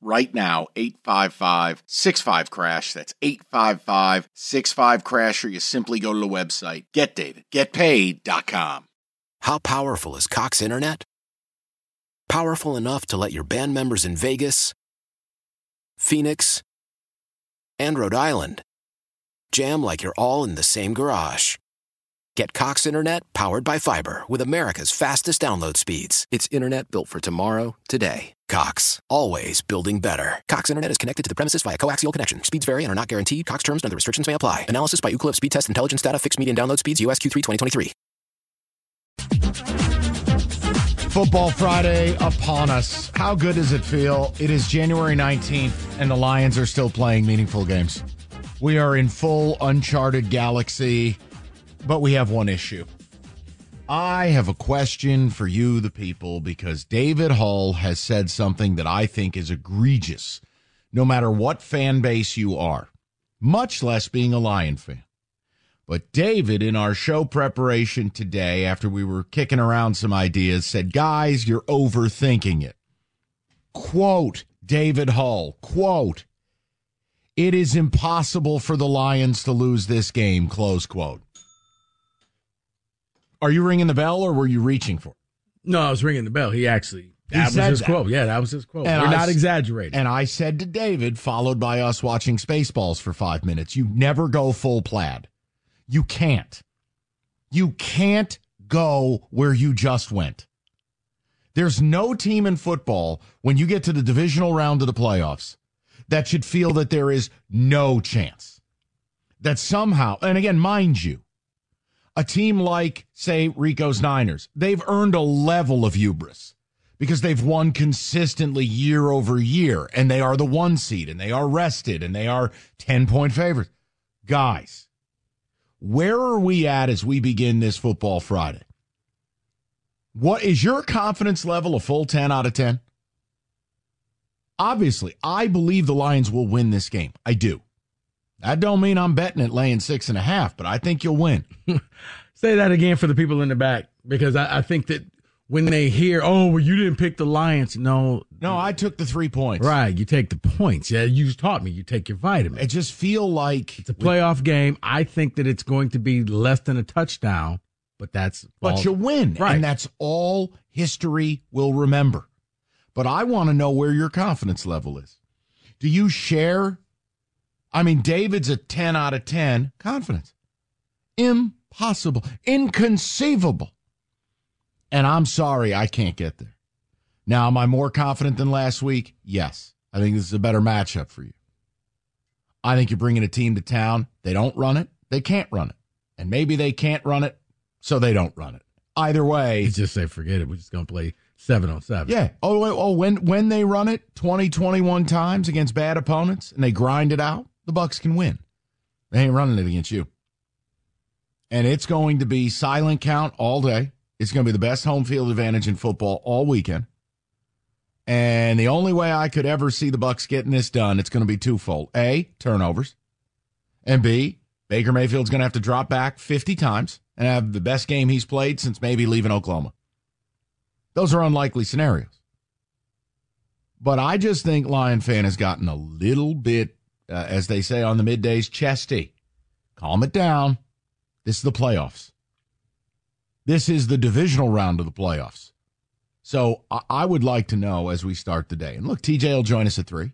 right now 855 65 crash that's 855 65 crash or you simply go to the website getdavidgetpaid.com How powerful is Cox Internet? Powerful enough to let your band members in Vegas, Phoenix, and Rhode Island jam like you're all in the same garage. Get Cox Internet powered by fiber with America's fastest download speeds. It's internet built for tomorrow, today. Cox, always building better. Cox Internet is connected to the premises via coaxial connection. Speeds vary and are not guaranteed. Cox terms and other restrictions may apply. Analysis by Ookla Speed Test Intelligence Data. Fixed median download speeds. USQ3 2023. Football Friday upon us. How good does it feel? It is January 19th, and the Lions are still playing meaningful games. We are in full uncharted galaxy, but we have one issue. I have a question for you, the people, because David Hull has said something that I think is egregious, no matter what fan base you are, much less being a Lion fan. But David, in our show preparation today, after we were kicking around some ideas, said, Guys, you're overthinking it. Quote David Hull, quote, It is impossible for the Lions to lose this game, close quote. Are you ringing the bell or were you reaching for it? No, I was ringing the bell. He actually, He that was said his that. quote. Yeah, that was his quote. And We're I not exaggerating. And I said to David, followed by us watching Spaceballs for five minutes, you never go full plaid. You can't. You can't go where you just went. There's no team in football when you get to the divisional round of the playoffs that should feel that there is no chance. That somehow, and again, mind you, a team like, say, Rico's Niners, they've earned a level of hubris because they've won consistently year over year and they are the one seed and they are rested and they are 10 point favorites. Guys, where are we at as we begin this football Friday? What is your confidence level a full 10 out of 10? Obviously, I believe the Lions will win this game. I do. That don't mean I'm betting it laying six and a half, but I think you'll win. Say that again for the people in the back because I, I think that when they hear, oh, well, you didn't pick the Lions. No, No, I took the three points. right. You take the points. Yeah, you taught me. You take your I It just feel like It's a playoff game. I think that it's going to be less than a touchdown, but that's but all- you win. Right. And that's all history will remember. But I want to know where your confidence level is. Do you share? I mean, David's a 10 out of 10 confidence. Impossible. Inconceivable. And I'm sorry, I can't get there. Now, am I more confident than last week? Yes. I think this is a better matchup for you. I think you're bringing a team to town. They don't run it. They can't run it. And maybe they can't run it, so they don't run it. Either way, You just say, forget it. We're just going to play seven on seven. yeah. Oh, wait, oh, when when they run it 20, 21 times against bad opponents and they grind it out, the Bucks can win. They ain't running it against you. And it's going to be silent count all day. It's going to be the best home field advantage in football all weekend. And the only way I could ever see the Bucks getting this done, it's going to be twofold. A, turnovers. And B, Baker Mayfield's going to have to drop back 50 times and have the best game he's played since maybe leaving Oklahoma. Those are unlikely scenarios. But I just think Lion fan has gotten a little bit, uh, as they say on the middays, chesty. Calm it down. This is the playoffs. This is the divisional round of the playoffs. So I, I would like to know as we start the day. And look, TJ will join us at three.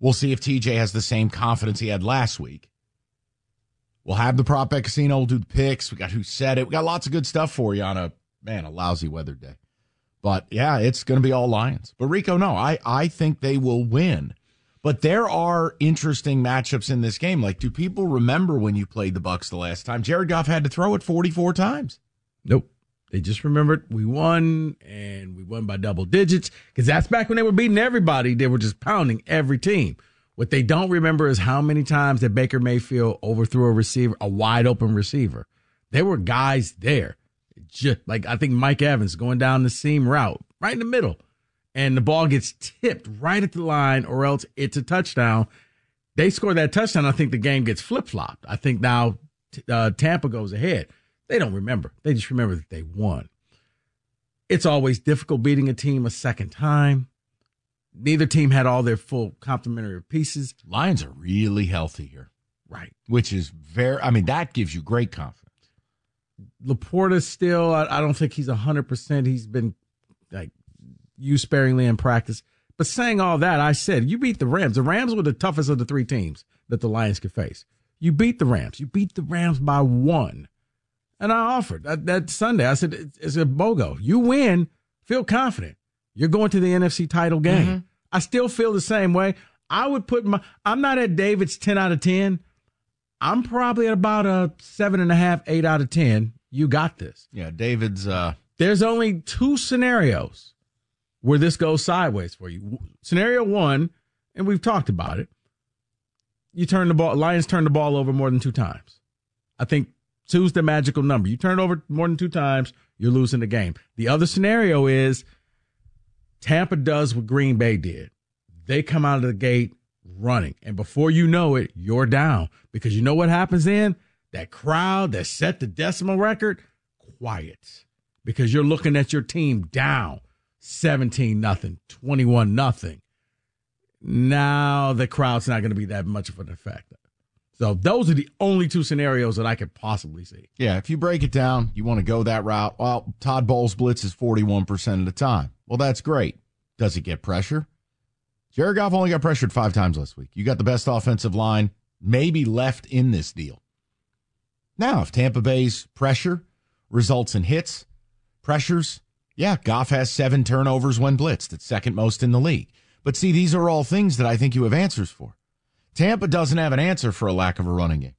We'll see if TJ has the same confidence he had last week. We'll have the prop casino. We'll do the picks. We got who said it. We got lots of good stuff for you on a man a lousy weather day. But yeah, it's going to be all Lions. But Rico, no, I I think they will win. But there are interesting matchups in this game. Like, do people remember when you played the Bucks the last time? Jared Goff had to throw it 44 times. Nope. They just remembered we won and we won by double digits because that's back when they were beating everybody. They were just pounding every team. What they don't remember is how many times that Baker Mayfield overthrew a receiver, a wide open receiver. There were guys there. Just like I think Mike Evans going down the seam route right in the middle, and the ball gets tipped right at the line, or else it's a touchdown. They score that touchdown. I think the game gets flip flopped. I think now uh, Tampa goes ahead. They don't remember. They just remember that they won. It's always difficult beating a team a second time. Neither team had all their full complementary pieces. Lions are really healthy here. Right. Which is very, I mean, that gives you great confidence. LaPorta still, I, I don't think he's 100%. He's been like used sparingly in practice. But saying all that, I said, you beat the Rams. The Rams were the toughest of the three teams that the Lions could face. You beat the Rams. You beat the Rams by one. And I offered that, that Sunday. I said, it's, it's a BOGO. You win, feel confident. You're going to the NFC title game. Mm-hmm. I still feel the same way. I would put my, I'm not at David's 10 out of 10. I'm probably at about a seven and a half, eight out of 10. You got this. Yeah. David's, uh, there's only two scenarios where this goes sideways for you. Scenario one, and we've talked about it. You turn the ball, Lions turn the ball over more than two times. I think two's the magical number. You turn over more than two times, you're losing the game. The other scenario is Tampa does what Green Bay did. They come out of the gate running. And before you know it, you're down. Because you know what happens then? That crowd that set the decibel record, quiet. Because you're looking at your team down 17 nothing, 21 nothing. Now the crowd's not going to be that much of an effect. So those are the only two scenarios that I could possibly see. Yeah, if you break it down, you want to go that route. Well, Todd Bowles blitz is 41% of the time. Well, that's great. Does he get pressure? Jared Goff only got pressured five times last week. You got the best offensive line maybe left in this deal. Now, if Tampa Bay's pressure results in hits, pressures, yeah, Goff has seven turnovers when blitzed. It's second most in the league. But see, these are all things that I think you have answers for. Tampa doesn't have an answer for a lack of a running game.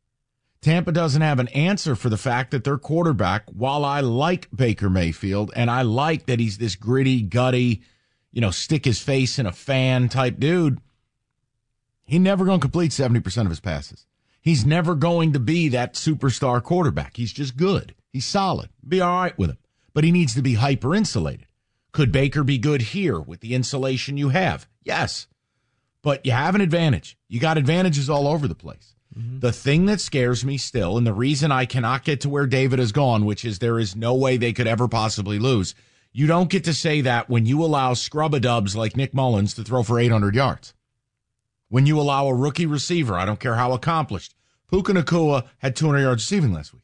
Tampa doesn't have an answer for the fact that their quarterback, while I like Baker Mayfield and I like that he's this gritty, gutty, you know, stick his face in a fan type dude, he never going to complete 70% of his passes. He's never going to be that superstar quarterback. He's just good. He's solid. Be all right with him. But he needs to be hyper insulated. Could Baker be good here with the insulation you have? Yes but you have an advantage. You got advantages all over the place. Mm-hmm. The thing that scares me still, and the reason I cannot get to where David has gone, which is there is no way they could ever possibly lose. You don't get to say that when you allow scrub a dubs like Nick Mullens to throw for 800 yards. When you allow a rookie receiver, I don't care how accomplished, Puka Nacua had 200 yards receiving last week.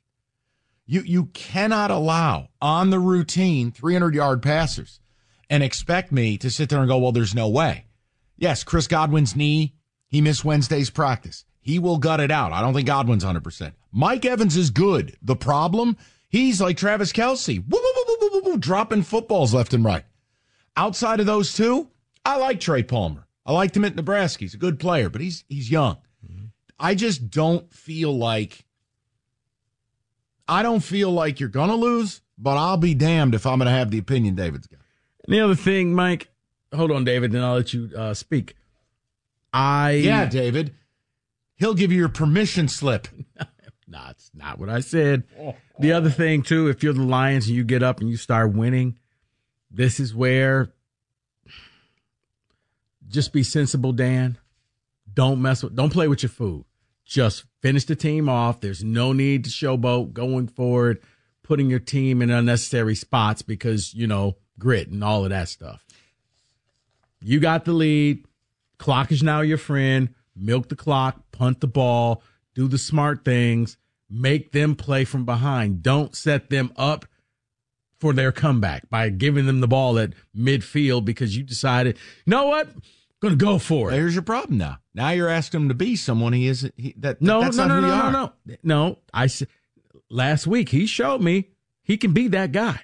You, you cannot allow on the routine 300 yard passers and expect me to sit there and go, well, there's no way. Yes, Chris Godwin's knee, he missed Wednesday's practice. He will gut it out. I don't think Godwin's 100%. Mike Evans is good. The problem, he's like Travis Kelce, woo, woo, woo, dropping footballs left and right. Outside of those two, I like Trey Palmer. I liked him at Nebraska. He's a good player, but he's he's young. Mm-hmm. I just don't feel like I don't feel like you're gonna lose, but I'll be damned if I'm gonna have the opinion David's got. And the other thing, Mike, hold on, David, and I'll let you uh, speak. I yeah, David, he'll give you your permission slip. nah, it's not what I said. The other thing too, if you're the Lions and you get up and you start winning, this is where just be sensible, Dan. Don't mess with, don't play with your food. Just finish the team off. There's no need to showboat going forward, putting your team in unnecessary spots because you know grit and all of that stuff. You got the lead. Clock is now your friend. Milk the clock, punt the ball, do the smart things, make them play from behind. Don't set them up for their comeback by giving them the ball at midfield because you decided, you know what? Going to go for it. Here's your problem now. Now you're asking him to be someone he isn't. He, that, no, that's no, no, no, no, are. no, no. I last week he showed me he can be that guy.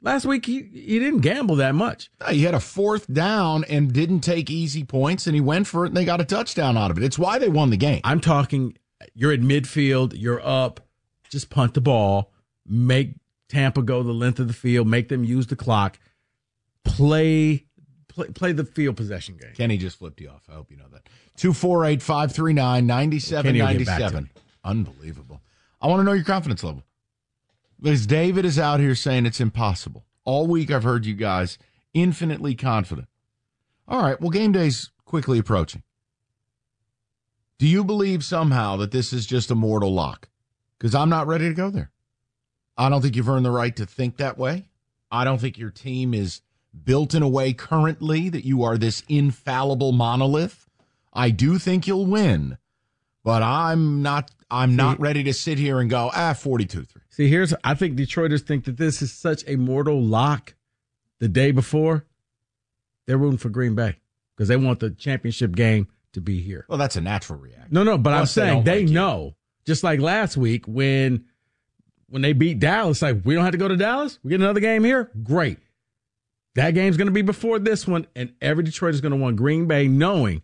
Last week he, he didn't gamble that much. No, He had a fourth down and didn't take easy points, and he went for it, and they got a touchdown out of it. It's why they won the game. I'm talking. You're at midfield. You're up. Just punt the ball. Make Tampa go the length of the field. Make them use the clock. Play play, play the field possession game. Kenny just flipped you off. I hope you know that. 248 539 9797. Unbelievable. I want to know your confidence level. Because David is out here saying it's impossible. All week I've heard you guys infinitely confident. All right, well, game day's quickly approaching. Do you believe somehow that this is just a mortal lock? Because I'm not ready to go there. I don't think you've earned the right to think that way. I don't think your team is built in a way currently that you are this infallible monolith. I do think you'll win, but I'm not I'm not ready to sit here and go, ah, 42-3. See, here's I think Detroiters think that this is such a mortal lock the day before. They're rooting for Green Bay because they want the championship game to be here. Well, that's a natural reaction. No, no, but I'm saying they, they know. Just like last week when when they beat Dallas, like we don't have to go to Dallas. We get another game here. Great. That game's going to be before this one, and every Detroit is going to want Green Bay, knowing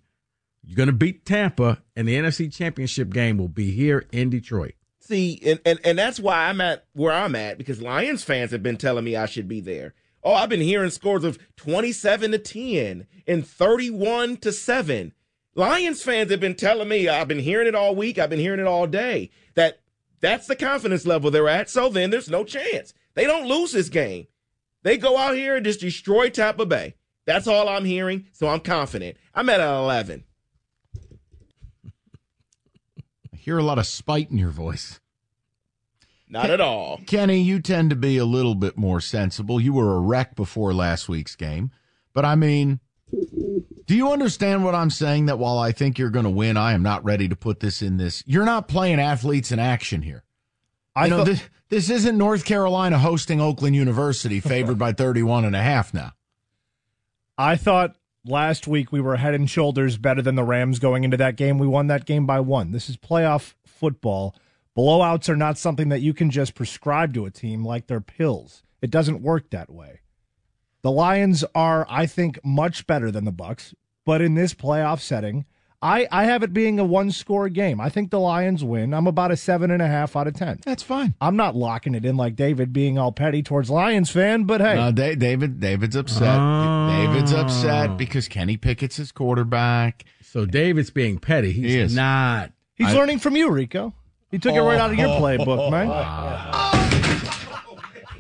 you're going to beat Tampa, and the NFC Championship game will be here in Detroit. See, and, and, and that's why I'm at where I'm at because Lions fans have been telling me I should be there. Oh, I've been hearing scores of 27 to 10 and 31 to 7. Lions fans have been telling me, I've been hearing it all week, I've been hearing it all day, that that's the confidence level they're at. So then there's no chance. They don't lose this game. They go out here and just destroy Tampa Bay. That's all I'm hearing. So I'm confident. I'm at an 11. I hear a lot of spite in your voice. Not at all. Kenny, you tend to be a little bit more sensible. You were a wreck before last week's game. But I mean, do you understand what I'm saying? That while I think you're going to win, I am not ready to put this in this. You're not playing athletes in action here. I know this, this isn't North Carolina hosting Oakland University, favored by 31 and a half now. I thought last week we were head and shoulders better than the Rams going into that game. We won that game by one. This is playoff football. Blowouts are not something that you can just prescribe to a team like they're pills. It doesn't work that way. The Lions are, I think, much better than the Bucks, but in this playoff setting, I, I have it being a one score game. I think the Lions win. I'm about a seven and a half out of ten. That's fine. I'm not locking it in like David being all petty towards Lions fan, but hey, uh, David David's upset. Oh. David's upset because Kenny Pickett's his quarterback. So David's being petty. He's he not. He's I, learning from you, Rico. He took oh, it right out of your playbook, man. Wow.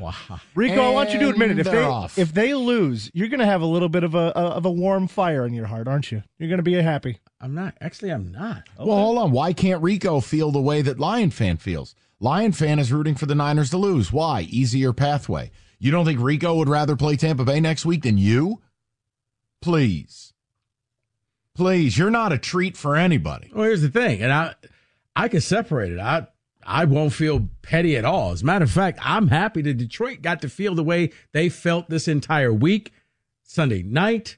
Wow. Rico, and I want you to admit it. If they off. if they lose, you're going to have a little bit of a, a, of a warm fire in your heart, aren't you? You're going to be happy. I'm not. Actually, I'm not. Okay. Well, hold on. Why can't Rico feel the way that Lion fan feels? Lion fan is rooting for the Niners to lose. Why? Easier pathway. You don't think Rico would rather play Tampa Bay next week than you? Please. Please, you're not a treat for anybody. Well, here's the thing, and I I can separate it. I I won't feel petty at all. As a matter of fact, I'm happy that Detroit got to feel the way they felt this entire week, Sunday night.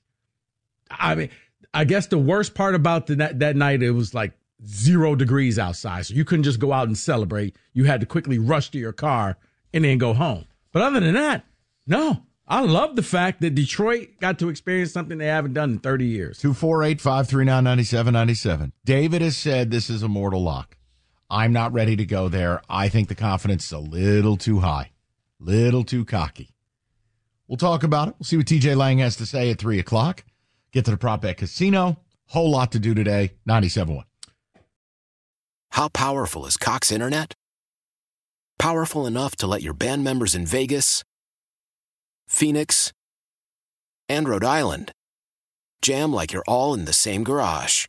I mean, I guess the worst part about the, that, that night, it was like zero degrees outside. So you couldn't just go out and celebrate. You had to quickly rush to your car and then go home. But other than that, no. I love the fact that Detroit got to experience something they haven't done in 30 years. 248 539 9797. David has said this is a mortal lock. I'm not ready to go there. I think the confidence is a little too high, little too cocky. We'll talk about it. We'll see what TJ Lang has to say at 3 o'clock. Get to the Prop Bet Casino. Whole lot to do today. 97.1. How powerful is Cox Internet? Powerful enough to let your band members in Vegas, Phoenix, and Rhode Island jam like you're all in the same garage.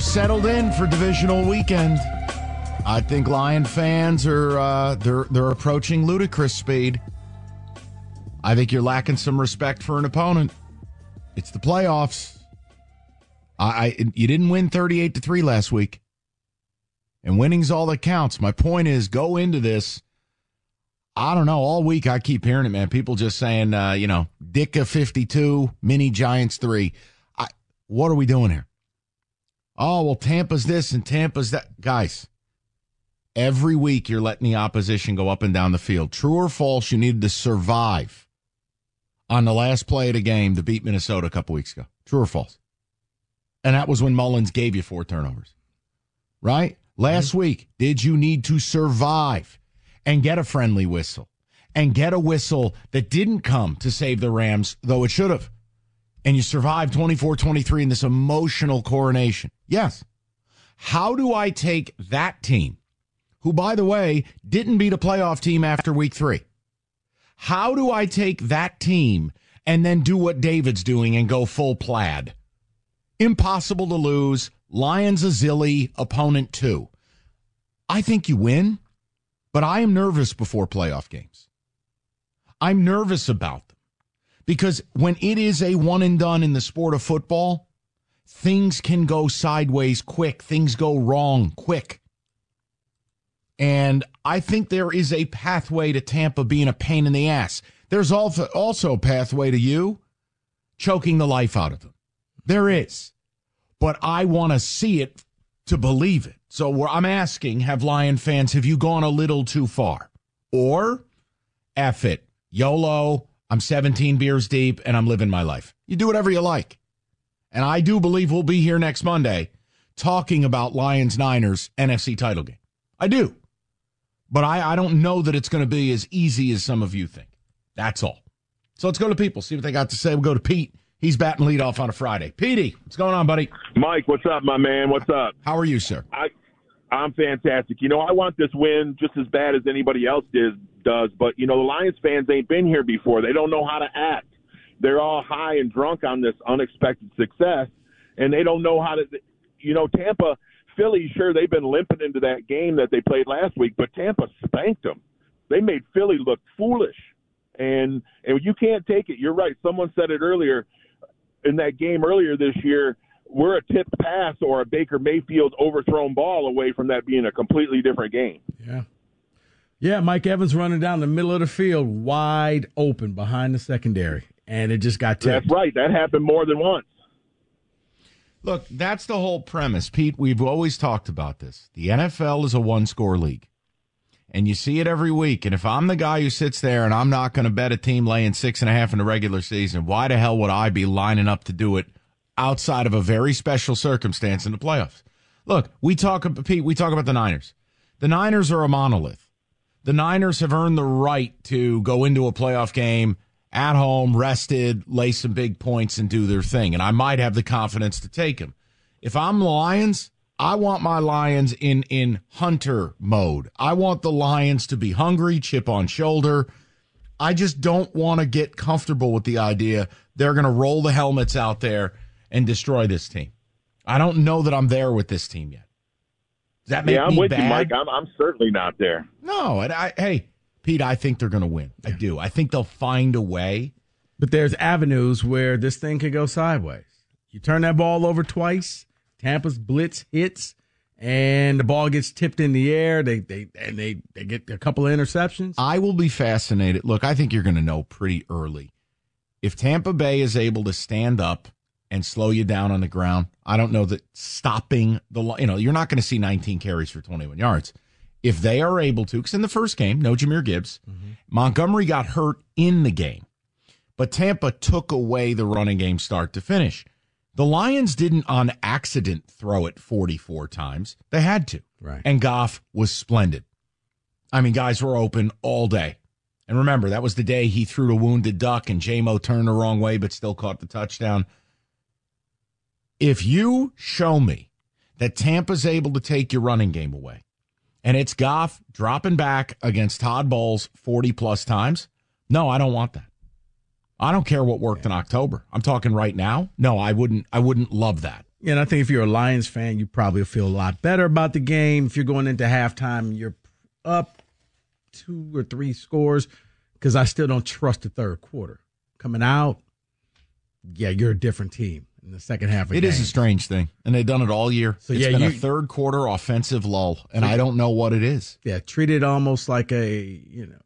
We're settled in for divisional weekend. I think Lion fans are uh, they're they're approaching ludicrous speed. I think you're lacking some respect for an opponent. It's the playoffs. I, I you didn't win 38 to 3 last week. And winning's all that counts. My point is go into this. I don't know. All week I keep hearing it, man. People just saying, uh, you know, Dicka 52, Mini Giants 3. I, what are we doing here? Oh, well, Tampa's this and Tampa's that. Guys, every week you're letting the opposition go up and down the field. True or false, you needed to survive on the last play of the game to beat Minnesota a couple weeks ago. True or false? And that was when Mullens gave you four turnovers, right? Last mm-hmm. week, did you need to survive and get a friendly whistle and get a whistle that didn't come to save the Rams, though it should have? And you survived 24 23 in this emotional coronation. Yes. How do I take that team, who, by the way, didn't beat a playoff team after week three? How do I take that team and then do what David's doing and go full plaid? Impossible to lose. Lions a zilly, opponent two. I think you win, but I am nervous before playoff games. I'm nervous about because when it is a one and done in the sport of football, things can go sideways quick. Things go wrong quick. And I think there is a pathway to Tampa being a pain in the ass. There's also also a pathway to you choking the life out of them. There is. But I want to see it to believe it. So I'm asking, have Lion fans, have you gone a little too far? Or F it. YOLO, I'm 17 beers deep and I'm living my life. You do whatever you like. And I do believe we'll be here next Monday talking about Lions Niners NFC title game. I do. But I, I don't know that it's going to be as easy as some of you think. That's all. So let's go to people, see what they got to say. We'll go to Pete. He's batting lead off on a Friday. Petey, what's going on, buddy? Mike, what's up, my man? What's up? How are you, sir? I, I'm fantastic. You know, I want this win just as bad as anybody else does, does, but, you know, the Lions fans ain't been here before. They don't know how to act. They're all high and drunk on this unexpected success, and they don't know how to, you know, Tampa – Philly, sure, they've been limping into that game that they played last week, but Tampa spanked them. They made Philly look foolish, and and you can't take it. You're right. Someone said it earlier in that game earlier this year. We're a tipped pass or a Baker Mayfield overthrown ball away from that being a completely different game. Yeah. Yeah, Mike Evans running down the middle of the field, wide open behind the secondary, and it just got tipped. That's right. That happened more than once. Look, that's the whole premise, Pete. We've always talked about this. The NFL is a one score league, and you see it every week. And if I'm the guy who sits there and I'm not going to bet a team laying six and a half in the regular season, why the hell would I be lining up to do it outside of a very special circumstance in the playoffs? Look, we talk, Pete, we talk about the Niners. The Niners are a monolith. The Niners have earned the right to go into a playoff game at home, rested, lay some big points and do their thing. And I might have the confidence to take them. If I'm the Lions, I want my Lions in in hunter mode. I want the Lions to be hungry, chip on shoulder. I just don't want to get comfortable with the idea they're going to roll the helmets out there and destroy this team. I don't know that I'm there with this team yet. Does that make yeah, I'm with bad? you, Mike. I'm, I'm certainly not there. No, and I hey, Pete, I think they're going to win. I do. I think they'll find a way. But there's avenues where this thing could go sideways. You turn that ball over twice, Tampa's blitz hits, and the ball gets tipped in the air. They they and they, they get a couple of interceptions. I will be fascinated. Look, I think you're going to know pretty early. If Tampa Bay is able to stand up and slow you down on the ground, I don't know that stopping the you know, you're not going to see 19 carries for 21 yards if they are able to, because in the first game, no Jahmyr Gibbs, mm-hmm. Montgomery got hurt in the game, but Tampa took away the running game start to finish. The Lions didn't on accident throw it 44 times. They had to. Right. And Goff was splendid. I mean, guys were open all day. And remember, that was the day he threw to wounded duck and JMO turned the wrong way but still caught the touchdown. If you show me that Tampa's able to take your running game away, and it's Goff dropping back against Todd Bowles 40 plus times, no, I don't want that. I don't care what worked in October. I'm talking right now. No, I wouldn't I wouldn't love that. And I think if you're a Lions fan, you probably feel a lot better about the game. If you're going into halftime, you're up two or three scores because I still don't trust the third quarter. Coming out, yeah, you're a different team in the second half of It the is a strange thing, and they've done it all year. So, It's yeah, been a third quarter offensive lull, and I don't know what it is. Yeah, treat it almost like a, you know,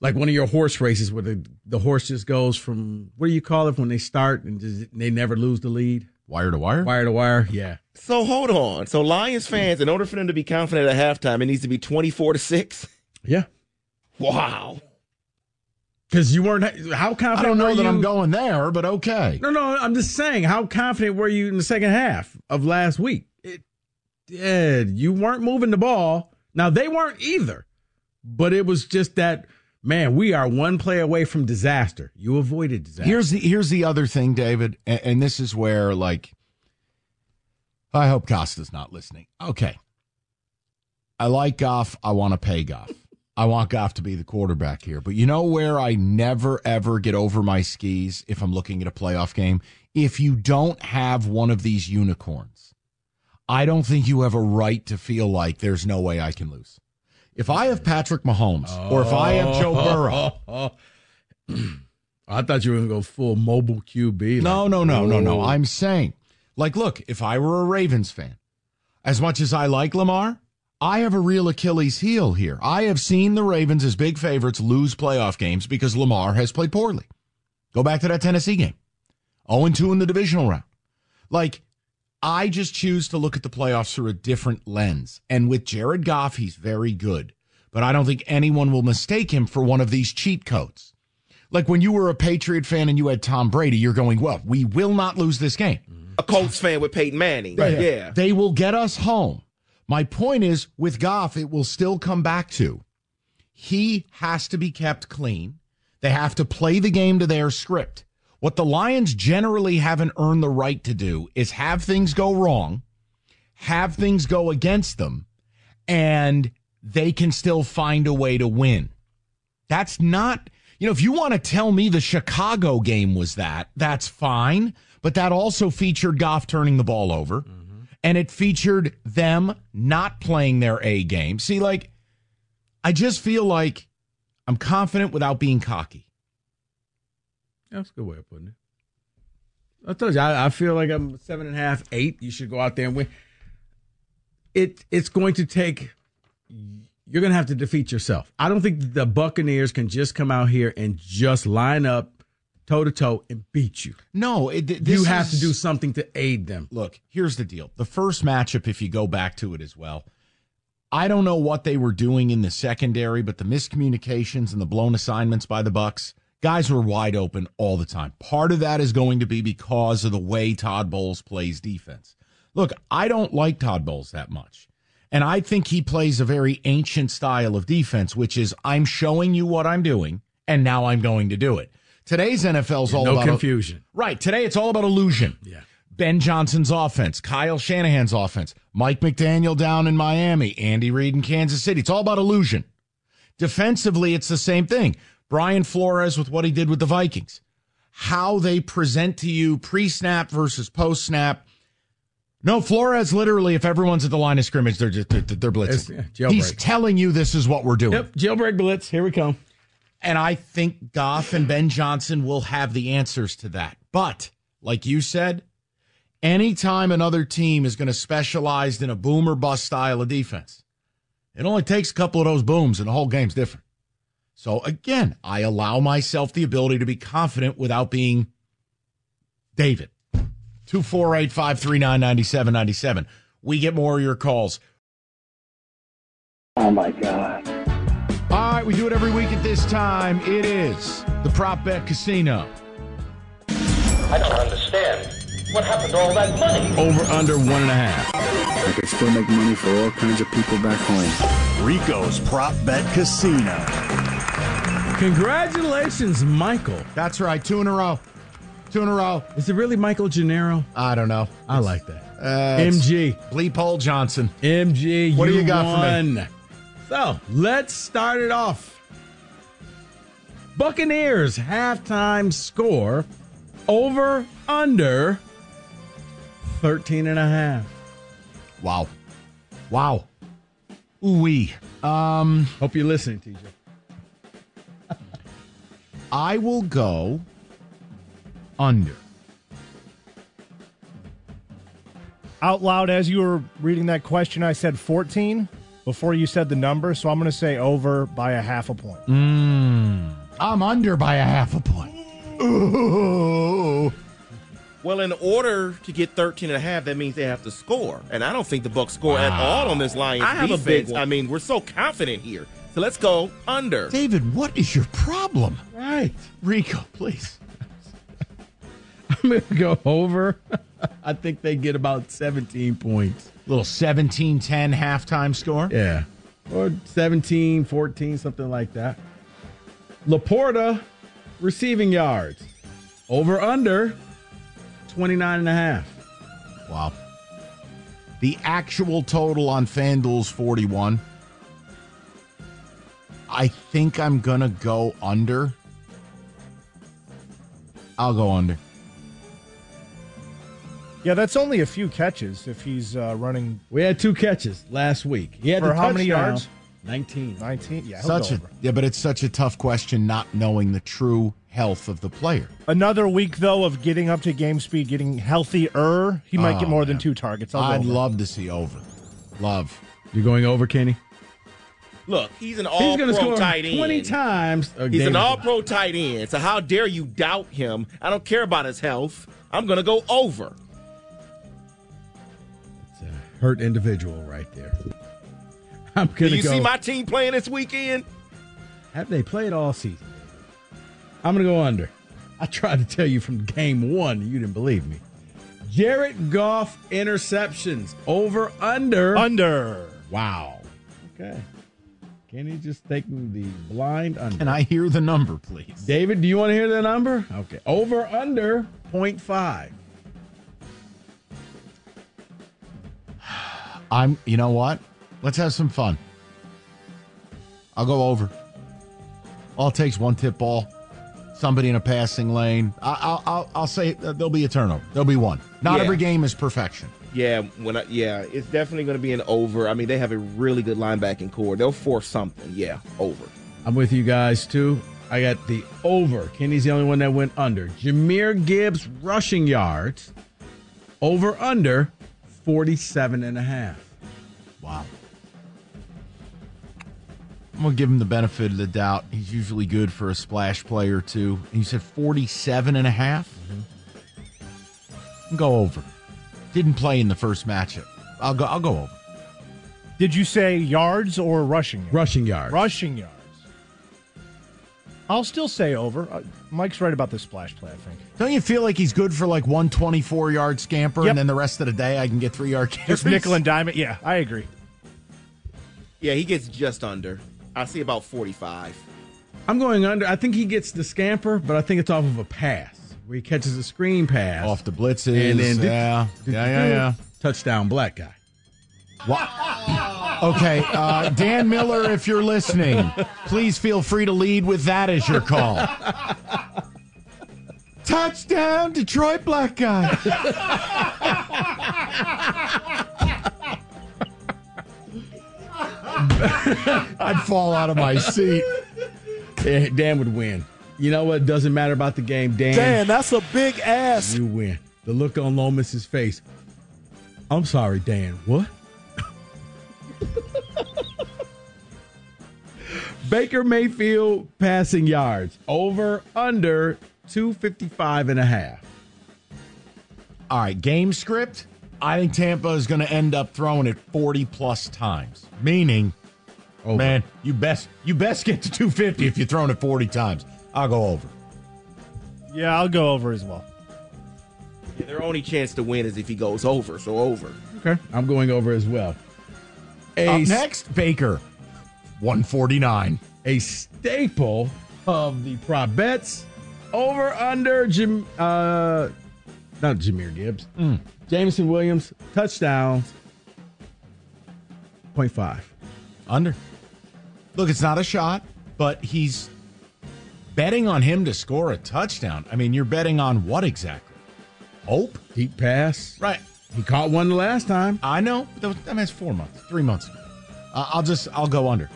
like one of your horse races where the, the horse just goes from, what do you call it when they start and just, they never lose the lead? Wire to wire? Wire to wire, yeah. So hold on. So Lions fans, in order for them to be confident at halftime, it needs to be twenty-four to six. Yeah. Wow. Because you weren't, how confident. I don't know that you? I'm going there, but okay. No, no, I'm just saying, how confident were you in the second half of last week? It did. You weren't moving the ball. Now, they weren't either, but it was just that, man, we are one play away from disaster. You avoided disaster. Here's the here's the other thing, David, and, and this is where like I hope Costa's not listening. Okay. I like Goff. I want to pay Goff. I want Goff to be the quarterback here. But you know where I never ever get over my skis if I'm looking at a playoff game? If you don't have one of these unicorns, I don't think you have a right to feel like there's no way I can lose. If I have Patrick Mahomes or if I have Joe Burrow, I thought you were going to go full mobile QB. No, like, no, no, no, no. I'm saying, like, look, if I were a Ravens fan, as much as I like Lamar, I have a real Achilles heel here. I have seen the Ravens as big favorites lose playoff games because Lamar has played poorly. Go back to that Tennessee game 0 2 in the divisional round. Like, I just choose to look at the playoffs through a different lens. And with Jared Goff, he's very good. But I don't think anyone will mistake him for one of these cheat codes. Like when you were a Patriot fan and you had Tom Brady, you're going, well, we will not lose this game. A Colts fan with Peyton Manning. Yeah. They will get us home. My point is with Goff, it will still come back to he has to be kept clean. They have to play the game to their script. What the Lions generally haven't earned the right to do is have things go wrong, have things go against them, and they can still find a way to win. That's not, you know, if you want to tell me the Chicago game was that, that's fine. But that also featured Goff turning the ball over. And it featured them not playing their A game. See, like, I just feel like I'm confident without being cocky. That's a good way of putting it. I told you, I, I feel like I'm seven and a half, eight. You should go out there and win. It it's going to take. You're going to have to defeat yourself. I don't think the Buccaneers can just come out here and just line up toe to toe and beat you. No, it, You have to do something to aid them. Look, here's the deal. The first matchup, if you go back to it as well, I don't know what they were doing in the secondary, but the miscommunications and the blown assignments by the Bucks, guys were wide open all the time. Part of that is going to be because of the way Todd Bowles plays defense. Look, I don't like Todd Bowles that much. And I think he plays a very ancient style of defense, which is I'm showing you what I'm doing, and now I'm going to do it. Today's NFL is all no about confusion. Right. Today it's all about illusion. Yeah. Ben Johnson's offense, Kyle Shanahan's offense, Mike McDaniel down in Miami, Andy Reid in Kansas City. It's all about illusion. Defensively, it's the same thing. Brian Flores with what he did with the Vikings. How they present to you pre snap versus post snap. No, Flores literally, if everyone's at the line of scrimmage, they're just they're, blitzing. Yeah. He's telling you this is what we're doing. Yep, jailbreak blitz. Here we come. And I think Goff and Ben Johnson will have the answers to that. But like you said, anytime another team is going to specialize in a boom or bust style of defense, it only takes a couple of those booms and the whole game's different. So again, I allow myself the ability to be confident without being David. 248 539 9797. We get more of your calls. Oh my God. All right, we do it every week at this time. It is the Prop Bet Casino. I don't understand. What happened to all that money? Over under one and a half. I could still make money for all kinds of people back home. Rico's Prop Bet Casino. Congratulations, Michael. That's right. Two in a row. Two in a row. Is it really Michael Gennaro? I don't know. I like that. Uh, MG. Bleep Hole Johnson. MG. What do you got for me? Won. So let's start it off. Buccaneers halftime score over under 13 and a half. Wow. Wow. Ooh wee. Um, Hope you're listening, TJ. I will go under. Out loud, as you were reading that question, I said 14 before you said the number, so I'm going to say over by a half a point. Mm. I'm under by a half a point. Ooh. Well, in order to get 13 and a half, that means they have to score. And I don't think the Bucks score at all on this Lions I have a big one. I mean, we're so confident here. So let's go under. David, what is your problem? Right. Rico, please. I'm going to go over. I think they get about 17 points. Little 17 10 halftime score. Yeah. Or 17, 14, something like that. LaPorta receiving yards. Over under 29 and a half. Wow. The actual total on FanDuel's 41. I think I'm going to go under. I'll go under. Yeah, that's only a few catches if he's uh, running We had two catches last week. He had For how many yards? 19. 19. Yeah, Such a yeah, but it's such a tough question not knowing the true health of the player. Another week, though, of getting up to game speed, getting healthier. He might Oh, get more than two targets. I'll I'd love to see over. Love. You're going over, Kenny? Look, he's an He's all going to pro score tight end. 20 times. He's an all pro tight end. So how dare you doubt him? I don't care about his health. I'm going to go over. It's a hurt individual right there. I'm Do going to Do you go. see my team playing this weekend? Have they played all season? I'm going to go under. I tried to tell you from game one, you didn't believe me. Jared Goff interceptions over under. Under. wow. Okay. Kenny just taking the blind under. Can I hear the number, please? David, do you want to hear the number? Okay. Over under 0.5. I'm. You know what? Let's have some fun. I'll go over. All it takes one tip ball, somebody in a passing lane. I, I'll, I'll, I'll say uh, there'll be a turnover. There'll be one. Not Yeah. every game is perfection. Yeah, when I, yeah, it's definitely going to be an over. I mean, they have a really good linebacking core. They'll force something. Yeah, over. I'm with you guys too. I got the over. Kenny's the only one that went under. Jahmyr Gibbs rushing yards over under 47 and a half. Wow. I'm gonna give him the benefit of the doubt. He's usually good for a splash play or two. And you said 47 and a half? Mm-hmm. Go over. Didn't play in the first matchup. I'll go I'll go over. Did you say yards or rushing yards? Rushing yards. Rushing yards. I'll still say over. Uh, Mike's right about the splash play, I think. Don't you feel like he's good for like one 24 yard scamper Yep. and then the rest of the day I can get three yard carries? Just nickel and dime it. Yeah, I agree. Yeah, he gets just under. I see about 45. I'm going under. I think he gets the scamper, but I think it's off of a pass where he catches a screen pass. off the blitzes. and then yeah. yeah, yeah, yeah. Touchdown, black guy. Okay, uh, Dan Miller, if you're listening, please feel free to lead with that as your call. Touchdown, Detroit black guy. I'd fall out of my seat. Eh, Dan would win. You know what? Doesn't matter about the game. Dan, Dan, that's a big ass. you win. The look on Lomas's face. I'm sorry, Dan. What? Baker Mayfield passing yards over under 255 and a half. All right, game script. I think Tampa is going to end up throwing it 40 plus times. Meaning, Over. man, you best you best get to 250 if you're throwing it 40 times. I'll go over. Yeah, I'll go over as well. Yeah, their only chance to win is if he goes over, so over. Okay. I'm going over as well. Up next, Baker, 149. a staple of the prop bets. Over under Jim, uh, not Jahmyr Gibbs, Jameson Williams touchdowns. 0.5. Under. Look, it's not a shot, but he's betting on him to score a touchdown. I mean, you're betting on what exactly? Hope? Deep pass. Right. He caught one the last time. I know. But that was, I mean, that's four months, three months. Uh, I'll just, I'll go under.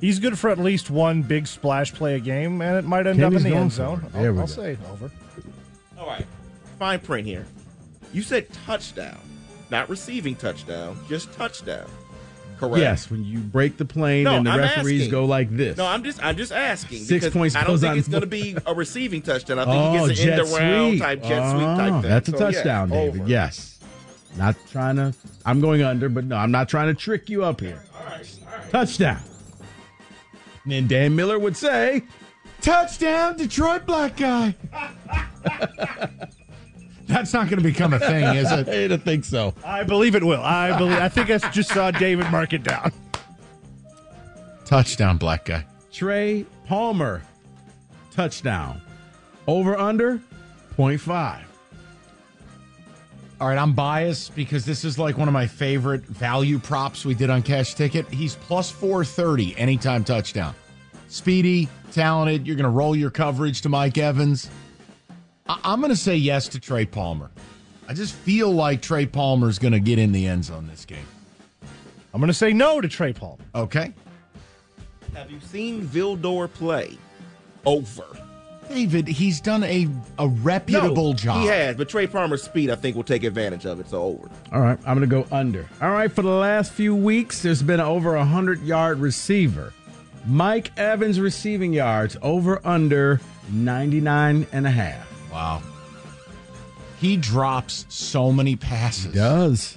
He's good for at least one big splash play a game, and it might end up in the end zone. I'll, I'll say over. All right. Fine print here. You said touchdown, not receiving touchdown, just touchdown. Correct. Yes, when you break the plane No, and the I'm referees asking. go like this. No, I'm just I'm just asking. Six because points I don't think it's going to be a receiving touchdown. I think oh, he gets an end around type jet oh, sweep type ah, thing. That's a So, touchdown, David. over. Yes. Not trying to. I'm going under, but no, I'm not trying to trick you up here. Touchdown. And then Dan Miller would say, Touchdown, Detroit black guy. That's not going to become a thing, is it? I it? don't think so. I believe it will. I believe. I think I just saw David mark it down. Touchdown, black guy. Trey Palmer, touchdown. Over under 0.5. All right, I'm biased because this is like one of my favorite value props we did on Cash Ticket. He's plus 430 anytime touchdown. Speedy, talented. You're going to roll your coverage to Mike Evans. I- I'm going to say yes to Trey Palmer. I just feel like Trey Palmer is going to get in the end zone this game. I'm going to say no to Trey Palmer. Okay. Have you seen Vildor play? Over. David, he's done a, a reputable No, job. He has, but Trey Palmer's speed, I think, will take advantage of it. So over. All right, I'm going to go under. All right, for the last few weeks, there's been over a 100 yard receiver. Mike Evans receiving yards over under 99 and a half. Wow. He drops so many passes. Does.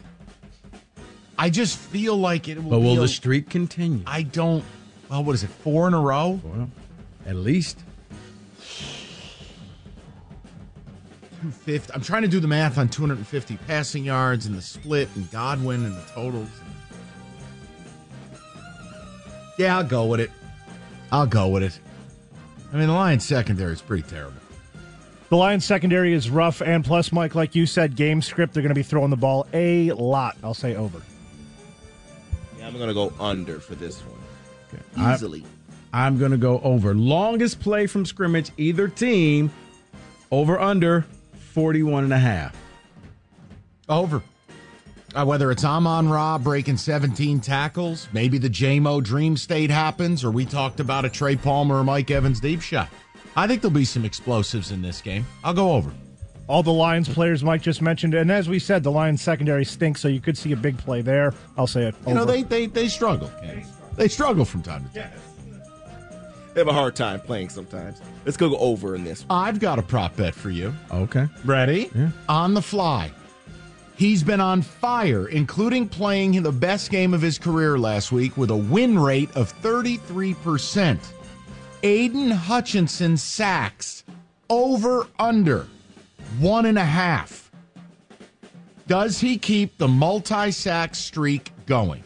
I just feel like it will But will be a- the streak continue? I don't. Well, what is it? Four in a row? Well, at least. 250. I'm trying to do the math on 250 passing yards and the split and Godwin and the totals. Yeah, I'll go with it. I'll go with it. I mean, the Lions secondary is pretty terrible. The Lions secondary is rough, and plus, Mike, like you said, game script, they're going to be throwing the ball a lot. I'll say over. Yeah, I'm going to go under for this one. I- Easily. I'm going to go over. Longest play from scrimmage, either team, over under 41 and a half. Over. Uh, whether it's Amon Ra breaking 17 tackles, maybe the Jamo Dream State happens, or we talked about a Trey Palmer or Mike Evans deep shot. I think there'll be some explosives in this game. I'll go over. All the Lions players Mike just mentioned, and as we said, the Lions secondary stinks, so you could see a big play there. I'll say it. You know, over. they they they struggle. Ken. They struggle from time to time. They have a hard time playing sometimes. Let's go over in this one. I've got a prop bet for you. Okay. Ready? Yeah. On the fly. He's been on fire, including playing the best game of his career last week with a win rate of 33%. Aidan Hutchinson sacks over under one and a half. Does he keep the multi sack streak going?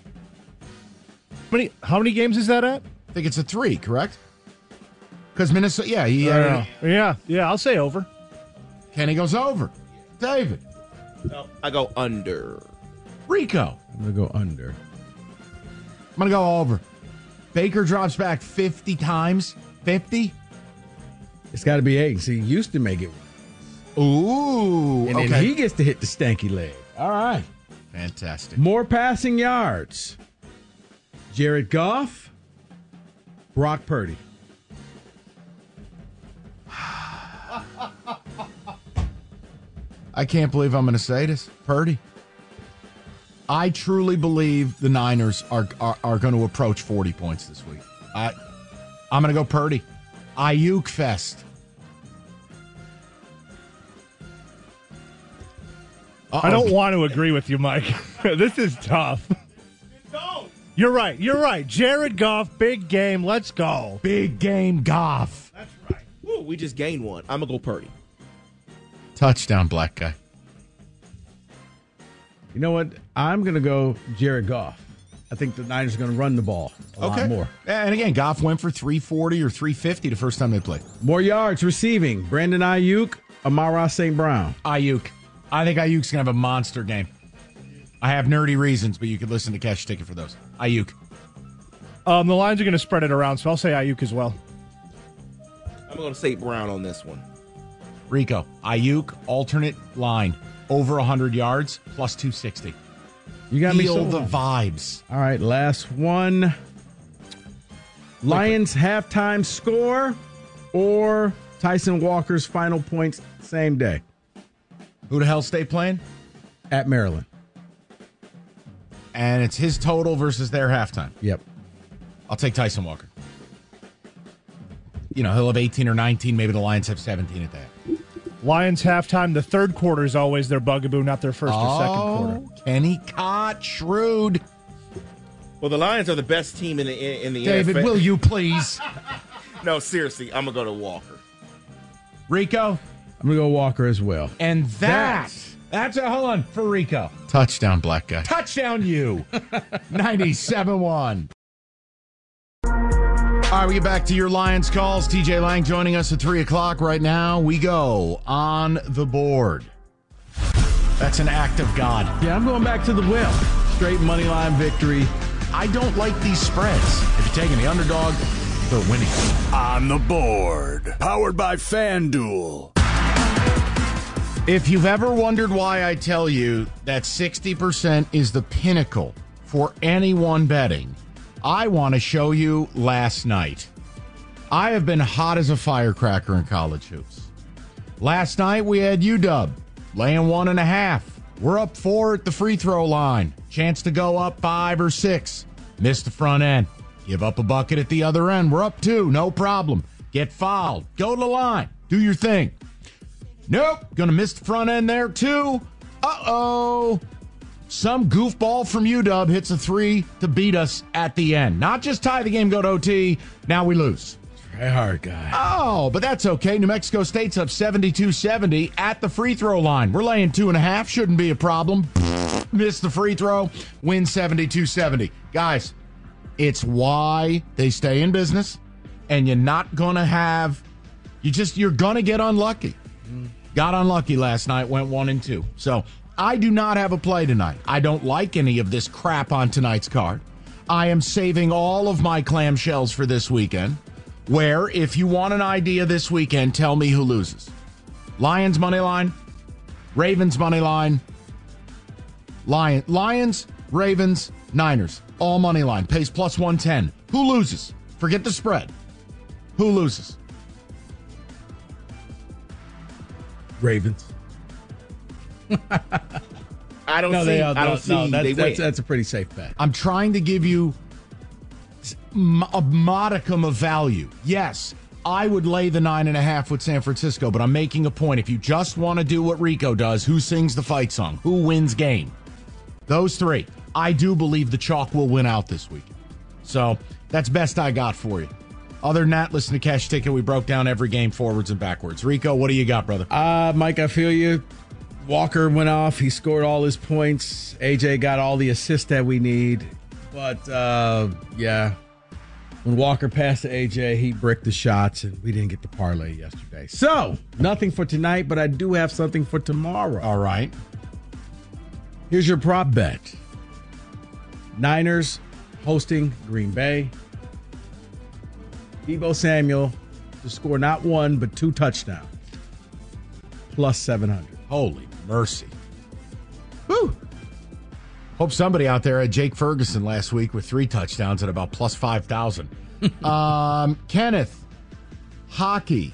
How many, how many games is that at? I think it's a three, correct? Because Minnesota, yeah, he, I uh. Yeah, yeah, I'll say over. Kenny goes over. David, No, I go under. Rico, I'm going to go under. I'm going to go over. Baker drops back 50 times. 50? It's got to be eight. See, he used to make it. Ooh. And okay. then he gets to hit the stanky leg. All right. Fantastic. More passing yards. Jared Goff, Brock Purdy. I can't believe I'm going to say this. Purdy. I truly believe the Niners are are, are going to approach 40 points this week. I I'm going to go Purdy. Ayuk fest. I don't want to agree with you, Mike. this is tough. You're right. You're right. Jared Goff, big game. Let's go. Big game Goff. That's right. Ooh, we just gained one. I'm going to go Purdy. Touchdown, black guy. You know what? I'm going to go Jared Goff. I think the Niners are going to run the ball a lot more. And again, Goff went for 340 or 350 the first time they played. More yards receiving. Brandon Aiyuk, Amara St. Brown. Aiyuk. I think Aiyuk's going to have a monster game. I have nerdy reasons, but you could listen to Cash Ticket for those. Aiyuk. Um, the Lions are going to spread it around, so I'll say Aiyuk as well. I'm going to say Brown on this one. Rico. Aiyuk, alternate line. Over 100 yards, plus 260. You got me Feel the vibes. All right, last one. Lions halftime score or Tyson Walker's final points same day Who the hell stay playing? at Maryland. And it's his total versus their halftime. Yep. I'll take Tyson Walker. You know, he'll have 18 or 19. Maybe the Lions have 17 at that. Lions halftime. The third quarter is always their bugaboo, not their first or second Oh, quarter. Kenny Cott, shrewd. Well, the Lions are the best team in the in the David, NFL. will you please? No, seriously, I'm gonna go to Walker. Rico? I'm going to go Walker as well. And that, that's a hold on for Rico. Touchdown, black guy. Touchdown, you. 97 1. All right, we get back to your Lions calls. TJ Lang joining us at 3 o'clock right now. We go on the board. That's an act of God. Yeah, I'm going back to the well. Straight money line victory. I don't like these spreads. If you're taking the underdog, they're winning. On the board. Powered by FanDuel. If you've ever wondered why I tell you that 60% is the pinnacle for anyone betting, I want to show you last night. I have been hot as a firecracker in college hoops. Last night we had UW laying one and a half. We're up four at the free throw line. Chance to go up five or six. Miss the front end. Give up a bucket at the other end. We're up two. No problem. Get fouled. Go to the line. Do your thing. Nope. Gonna miss the front end there too. Uh oh. Some goofball from UW hits a three to beat us at the end. Not just tie the game, go to OT. Now we lose. Try hard, guy. Oh, but that's okay. New Mexico State's up 72 70 at the free throw line. We're laying two and a half. Shouldn't be a problem. Miss the free throw, win 72 70. Guys, it's why they stay in business, and you're not going to have, you just, you're going to get unlucky. Mm-hmm. Got unlucky last night, went one and two. So I do not have a play tonight. I don't like any of this crap on tonight's card. I am saving all of my clamshells for this weekend. Where, if you want an idea this weekend, tell me who loses. Lions money line, Ravens money line, Lion, Lions, Ravens, Niners, all money line, pays plus 110. Who loses? Forget the spread. Who loses? Ravens. I don't No, see. they are. I don't no, see. no, that's, that's, that's a pretty safe bet. I'm trying to give you a modicum of value. Yes, I would lay the nine and a half with San Francisco, but I'm making a point. If you just want to do what Rico does, who sings the fight song? Who wins game? Those three. I do believe the chalk will win out this week. So that's best I got for you. Other than that, listen to Cash Ticket. We broke down every game forwards and backwards. Rico, what do you got, brother? Uh, Mike, I feel you. Walker went off. He scored all his points. AJ got all the assists that we need. But uh, yeah, when Walker passed to AJ, he bricked the shots, and we didn't get the parlay yesterday. So nothing for tonight, but I do have something for tomorrow. All right. Here's your prop bet: Niners hosting Green Bay. Deebo Samuel to score not one but two touchdowns, plus seven hundred. Holy mercy. Woo. Hope somebody out there had Jake Ferguson last week with three touchdowns at about plus 5,000. um, Kenneth, hockey.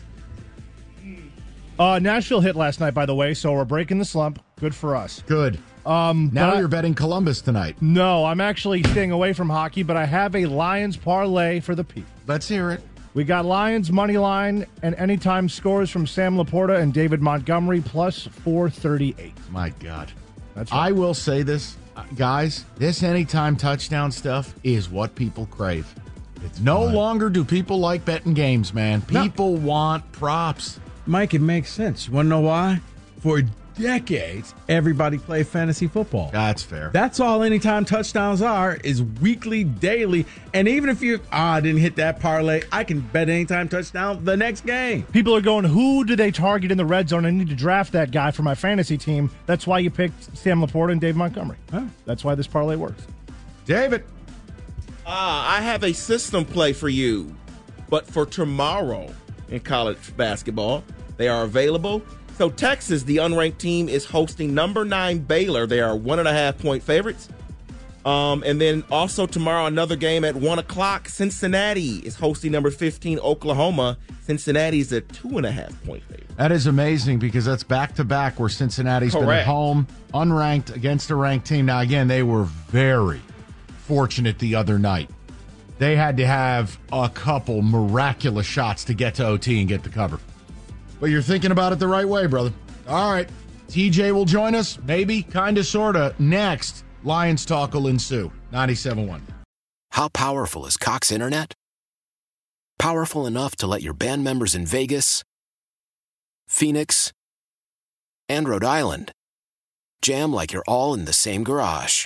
Uh, Nashville hit last night, by the way, so we're breaking the slump. Good for us. Good. Um, Now you're betting Columbus tonight. No, I'm actually staying away from hockey, but I have a Lions parlay for the people. Let's hear it. We got Lions money line and anytime scores from Sam LaPorta and David Montgomery plus 438. My God. That's I will say this, uh, guys. This anytime touchdown stuff is what people crave. It's no longer do people like betting games, man. No. People want props. Mike, it makes sense. You want to know why? For decades, everybody played fantasy football. That's fair. That's all anytime touchdowns are is weekly, daily. And even if you ah didn't hit that parlay, I can bet anytime touchdown the next game. People are going, who do they target in the red zone? I need to draft that guy for my fantasy team. That's why you picked Sam LaPorta and Dave Montgomery. Huh. That's why this parlay works. David. Ah, I have a system play for you, but for tomorrow in college basketball. They are available. So Texas, the unranked team, is hosting number nine Baylor. They are one and a half point favorites. Um, and then also tomorrow, another game at one o'clock. Cincinnati is hosting number 15 Oklahoma. Cincinnati is a two and a half point favorite. That is amazing because that's back to back where Cincinnati's been at home, unranked against a ranked team. Now, again, they were very fortunate the other night. They had to have a couple miraculous shots to get to OT and get the cover. But you're thinking about it the right way, brother. All right. TJ will join us, maybe, kind of, sort of. Next, Lions talk will ensue. 97.1. How powerful is Cox Internet? Powerful enough to let your band members in Vegas, Phoenix, and Rhode Island jam like you're all in the same garage.